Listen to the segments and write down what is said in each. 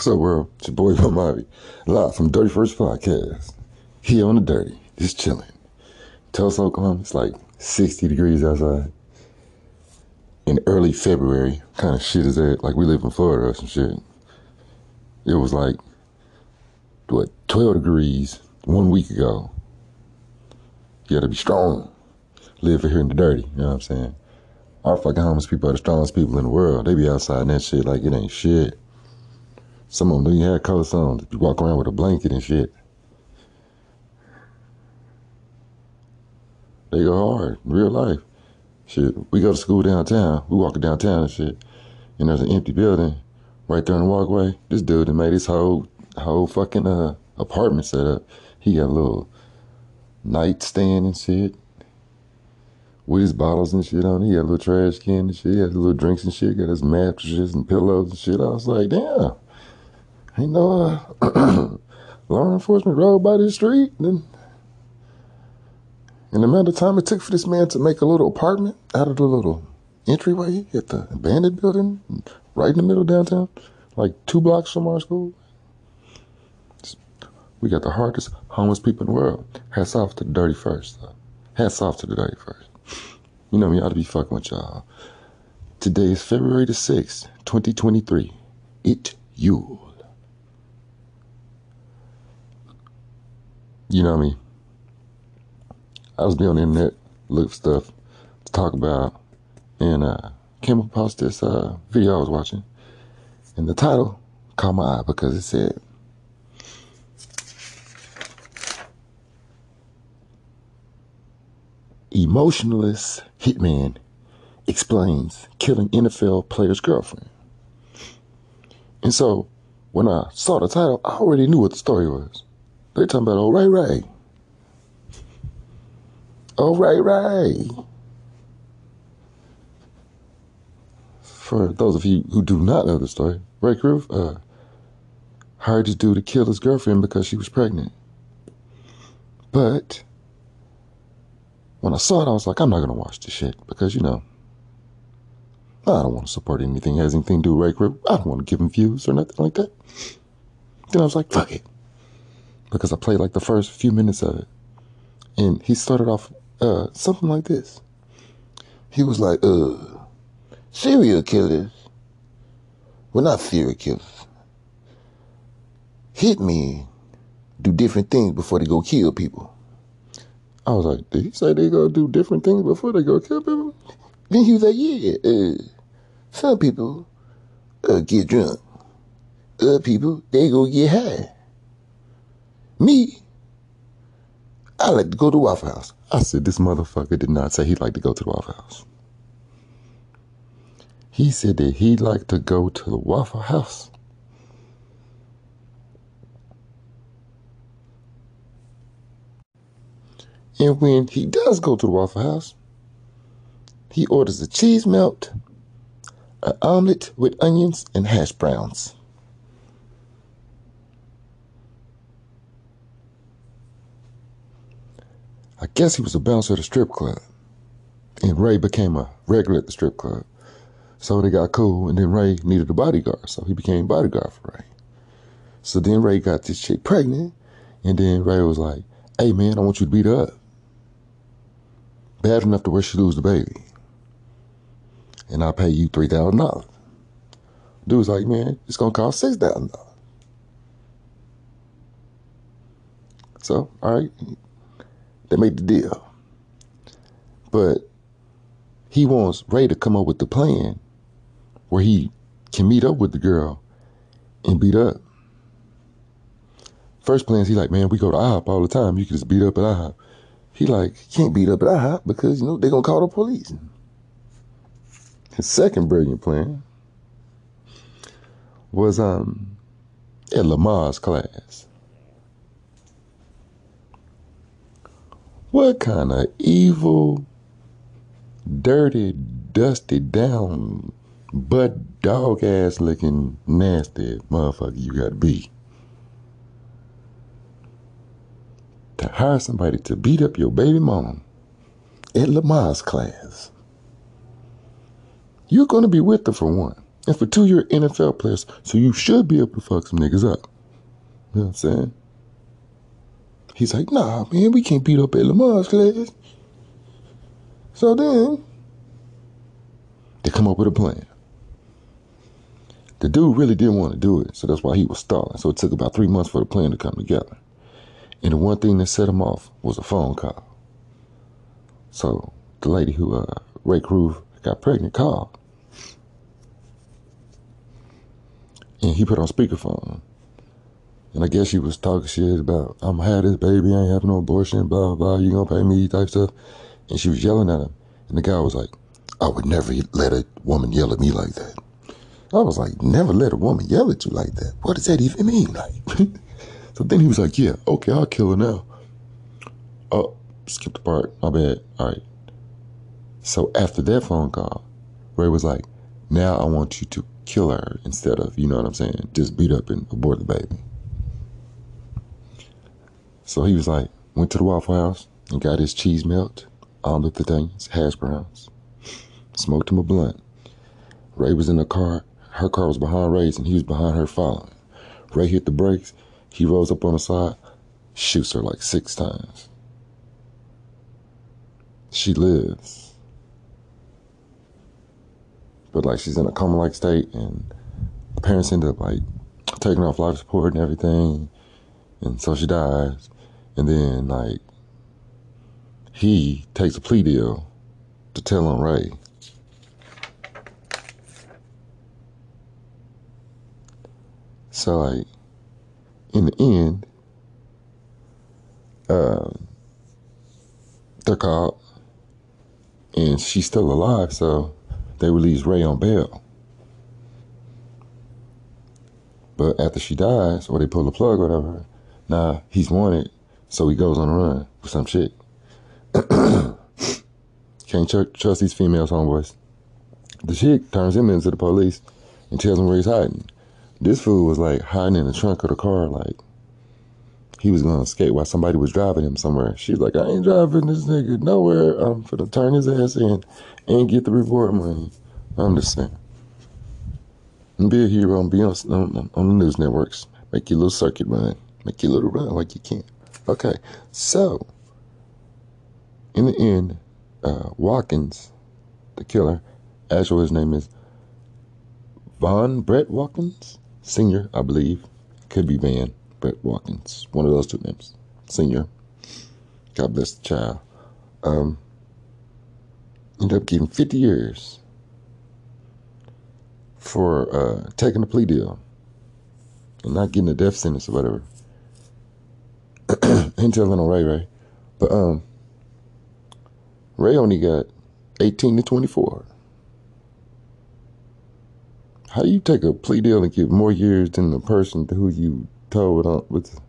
What's up, world? It's your boy Mojave, live from Dirty First Podcast. Here on the Dirty, just chilling. Tulsa, Oklahoma, it's like 60 degrees outside. In early February, kind of shit is that? Like we live in Florida or some shit. It was like, what, 12 degrees one week ago. You gotta be strong. Live here in the dirty, you know what I'm saying? Our fucking homeless people are the strongest people in the world. They be outside and that shit like it ain't shit. Some of them even have colors on. You walk around with a blanket and shit. They go hard real life. Shit, we go to school downtown. We walk downtown and shit. And there's an empty building right there in the walkway. This dude that made his whole whole fucking uh, apartment set up. He got a little nightstand and shit with his bottles and shit on. He had a little trash can and shit. He had little drinks and shit. Got his mattresses and pillows and shit. I was like, damn. Ain't no uh, law enforcement rode by this street. And, and the amount of time it took for this man to make a little apartment out of the little entryway at the abandoned building right in the middle of downtown, like two blocks from our school. We got the hardest homeless people in the world. Hats off to the dirty first. Hats off to the dirty first. You know me, I ought to be fucking with y'all. Today is February the 6th, 2023. It Yule. You know me. I mean? I was on the internet, look stuff to talk about, and uh, came across this uh, video I was watching. And the title caught my eye because it said, Emotionless hitman explains killing NFL player's girlfriend. And so when I saw the title, I already knew what the story was. They talking about old Ray Ray. Oh Ray Ray. For those of you who do not know the story, Ray Carruth uh, hired this dude to kill his girlfriend because she was pregnant. But when I saw it, I was like, I'm not gonna watch this shit because you know, I don't want to support anything that has anything to do with Ray Carruth. I don't want to give him views or nothing like that. Then I was like, fuck it, because I played like the first few minutes of it, and he started off uh, something like this. He was like, uh, serial killers. Well, not serial killers. Hit me do different things before they go kill people. I was like, did he say they gonna do different things before they go kill people? Then he was like, yeah, uh, some people uh, get drunk. Other people, they go get high. Me, I like to go to Waffle House. I said, this motherfucker did not say he'd like to go to the Waffle House. He said that he'd like to go to the Waffle House. And when he does go to the Waffle House, he orders a cheese melt, an omelet with onions and hash browns. I guess he was a bouncer at a strip club. And Ray became a regular at the strip club. So they got cool, and then Ray needed a bodyguard, so he became bodyguard for Ray. So then Ray got this chick pregnant, and then Ray was like, hey man, I want you to beat her up. Bad enough to where she lose the baby. And I'll pay you $3,000. Dude was like, man, it's to cost $6,000. So, all right, they made the deal. But he wants Ray to come up with the plan where he can meet up with the girl and beat up. First plans, he like, man, we go to IHOP all the time. You can just beat up at IHOP. He like, can't beat up at IHOP because, you know, they're to call the police. His second brilliant plan was um at Lamaze class. What kind of evil, dirty, dusty, down, butt dog ass looking nasty motherfucker you gotta be? To hire somebody to beat up your baby mom at Lamaze class. You're gonna be with her for one. And for two, you're NFL players, so you should be able to fuck some niggas up. You know what I'm saying? He's like, nah, man, we can't beat up at Lamaze class. So then, they come up with a plan. The dude really didn't want to do it, so that's why he was stalling. So it took about three months for the plan to come together. And the one thing that set him off was a phone call. So the lady who uh, Ray Carruth got pregnant called. And he put on speakerphone. And I guess she was talking shit about, I'm have this baby, I ain't having no abortion, blah blah, blah, you gonna pay me, type stuff. And she was yelling at him. And the guy was like, I would never let a woman yell at me like that. I was like, never let a woman yell at you like that. What does that even mean? Like, so then he was like, yeah, okay, I'll kill her now. Oh, skip the part. My bad. All right. So after that phone call, Ray was like, now I want you to kill her instead of, you know what I'm saying, just beat up and abort the baby. So he was like, went to the Waffle House and got his cheese melt, omelet the things, hash browns, smoked him a blunt. Ray was in the car, her car was behind Ray's and he was behind her following. Ray hit the brakes. He rolls up on the side, shoots her like six times. She lives. But like she's in a coma like state and the parents end up like taking off life support and everything. And so she dies. And then like he takes a plea deal to tell on Ray. So like in the end, uh, they're caught and she's still alive, so they release Ray on bail. But after she dies, or they pull the plug or whatever, now he's wanted, so he goes on a run for some shit. Can't tr- trust these females, homeboys. The chick turns him into the police and tells him where he's hiding. This fool was like hiding in the trunk of the car, like he was gonna escape while somebody was driving him somewhere. She's like, I ain't driving this nigga nowhere. I'm gonna turn his ass in and get the reward money. I'm just saying. Be a hero and be on, on, on the news networks. Make your little circuit run. Make your little run like you can. Okay, so in the end, uh, Watkins, the killer, actually his name is Von Brett Watkins. Senior, I believe. Could be Van, Brett Watkins. One of those two names. Senior. God bless the child. Um, ended up getting 50 years for uh, taking a plea deal and not getting a death sentence or whatever. Ain't on Ray Ray. But um, Ray only got 18 to 24. How do you take a plea deal and get more years than the person to who you told on with?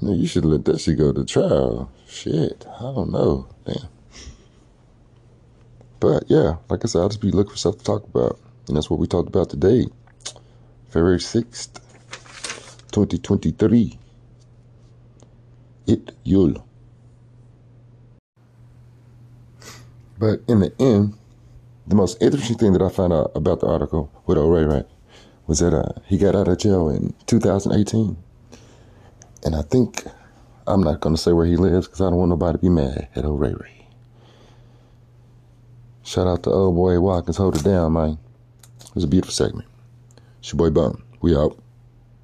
No, you should let that shit go to trial. Shit, I don't know. Damn. But yeah, like I said, I'll just be looking for stuff to talk about. And that's what we talked about today. February 6th, 2023. It Yul. But in the end, the most interesting thing that I found out about the article with Ray was that uh, he got out of jail in 2018. And I think, I'm not going to say where he lives because I don't want nobody to be mad at Ray. Shout out to old boy Watkins, hold it down, man. It was a beautiful segment. It's your boy Bum. We out.